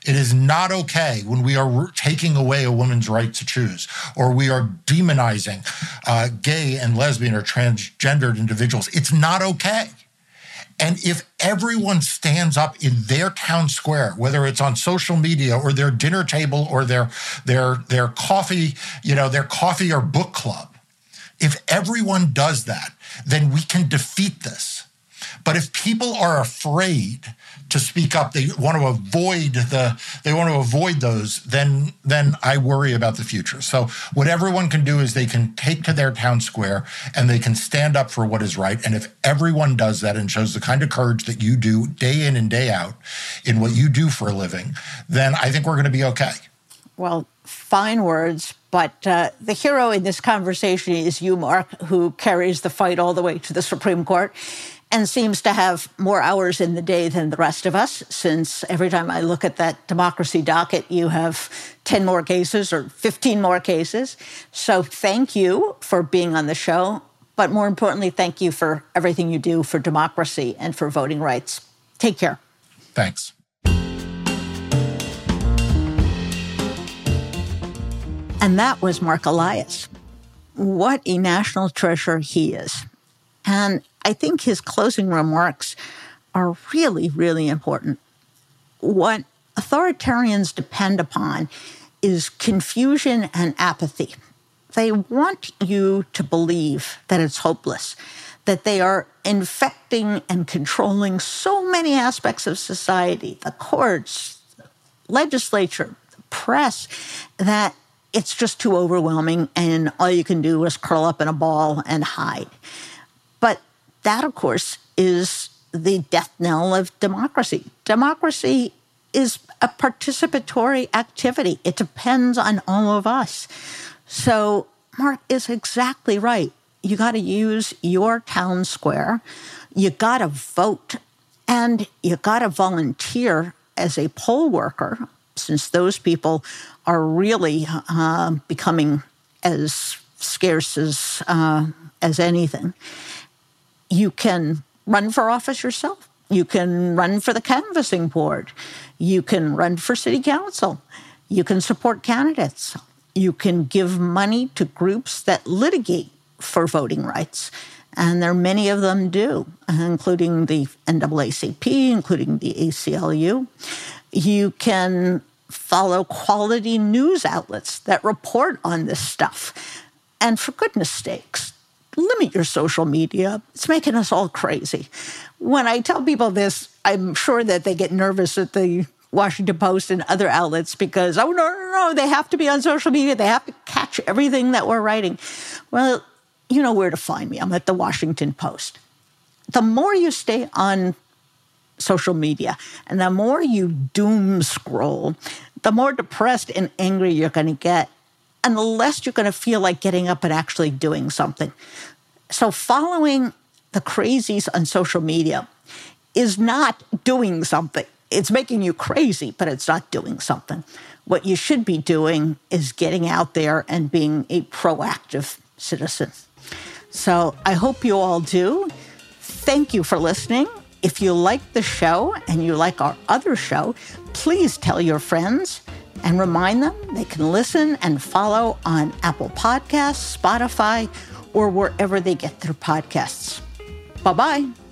It is not okay when we are taking away a woman's right to choose or we are demonizing uh, gay and lesbian or transgendered individuals. It's not okay. And if everyone stands up in their town square, whether it's on social media or their dinner table or their their their coffee, you know, their coffee or book club, if everyone does that, then we can defeat this. But if people are afraid to speak up, they want to avoid the they want to avoid those, then then I worry about the future. So what everyone can do is they can take to their town square and they can stand up for what is right. And if everyone does that and shows the kind of courage that you do day in and day out in what you do for a living, then I think we're going to be okay. Well, fine words, but uh, the hero in this conversation is you, Marc, who carries the fight all the way to the Supreme Court and seems to have more hours in the day than the rest of us, since every time I look at that democracy docket, you have 10 more cases or 15 more cases. So thank you for being on the show. But more importantly, thank you for everything you do for democracy and for voting rights. Take care. Thanks. And that was Marc Elias. What a national treasure he is. And I think his closing remarks are really, really important. What authoritarians depend upon is confusion and apathy. They want you to believe that it's hopeless, that they are infecting and controlling so many aspects of society the courts, the legislature, the press that it's just too overwhelming and all you can do is curl up in a ball and hide. But that, of course, is the death knell of democracy. Democracy is a participatory activity, it depends on all of us. So, Marc is exactly right. You got to use your town square, you got to vote, and you got to volunteer as a poll worker, since those people are really uh, becoming as scarce as, uh, as anything you can run for office yourself. You can run for the canvassing board. You can run for city council. You can support candidates. You can give money to groups that litigate for voting rights. And there are many of them do, including the NAACP, including the ACLU. You can follow quality news outlets that report on this stuff. And for goodness sakes, limit your social media. It's making us all crazy. When I tell people this, I'm sure that they get nervous at the Washington Post and other outlets because, oh, no, no, no, they have to be on social media. They have to catch everything that we're writing. Well, you know where to find me. I'm at the Washington Post. The more you stay on social media and the more you doom scroll, the more depressed and angry you're going to get and the less you're going to feel like getting up and actually doing something. So, following the crazies on social media is not doing something. It's making you crazy, but it's not doing something. What you should be doing is getting out there and being a proactive citizen. So, I hope you all do. Thank you for listening. If you like the show and you like our other show, please tell your friends and remind them they can listen and follow on Apple Podcasts, Spotify, or wherever they get their podcasts. Bye bye.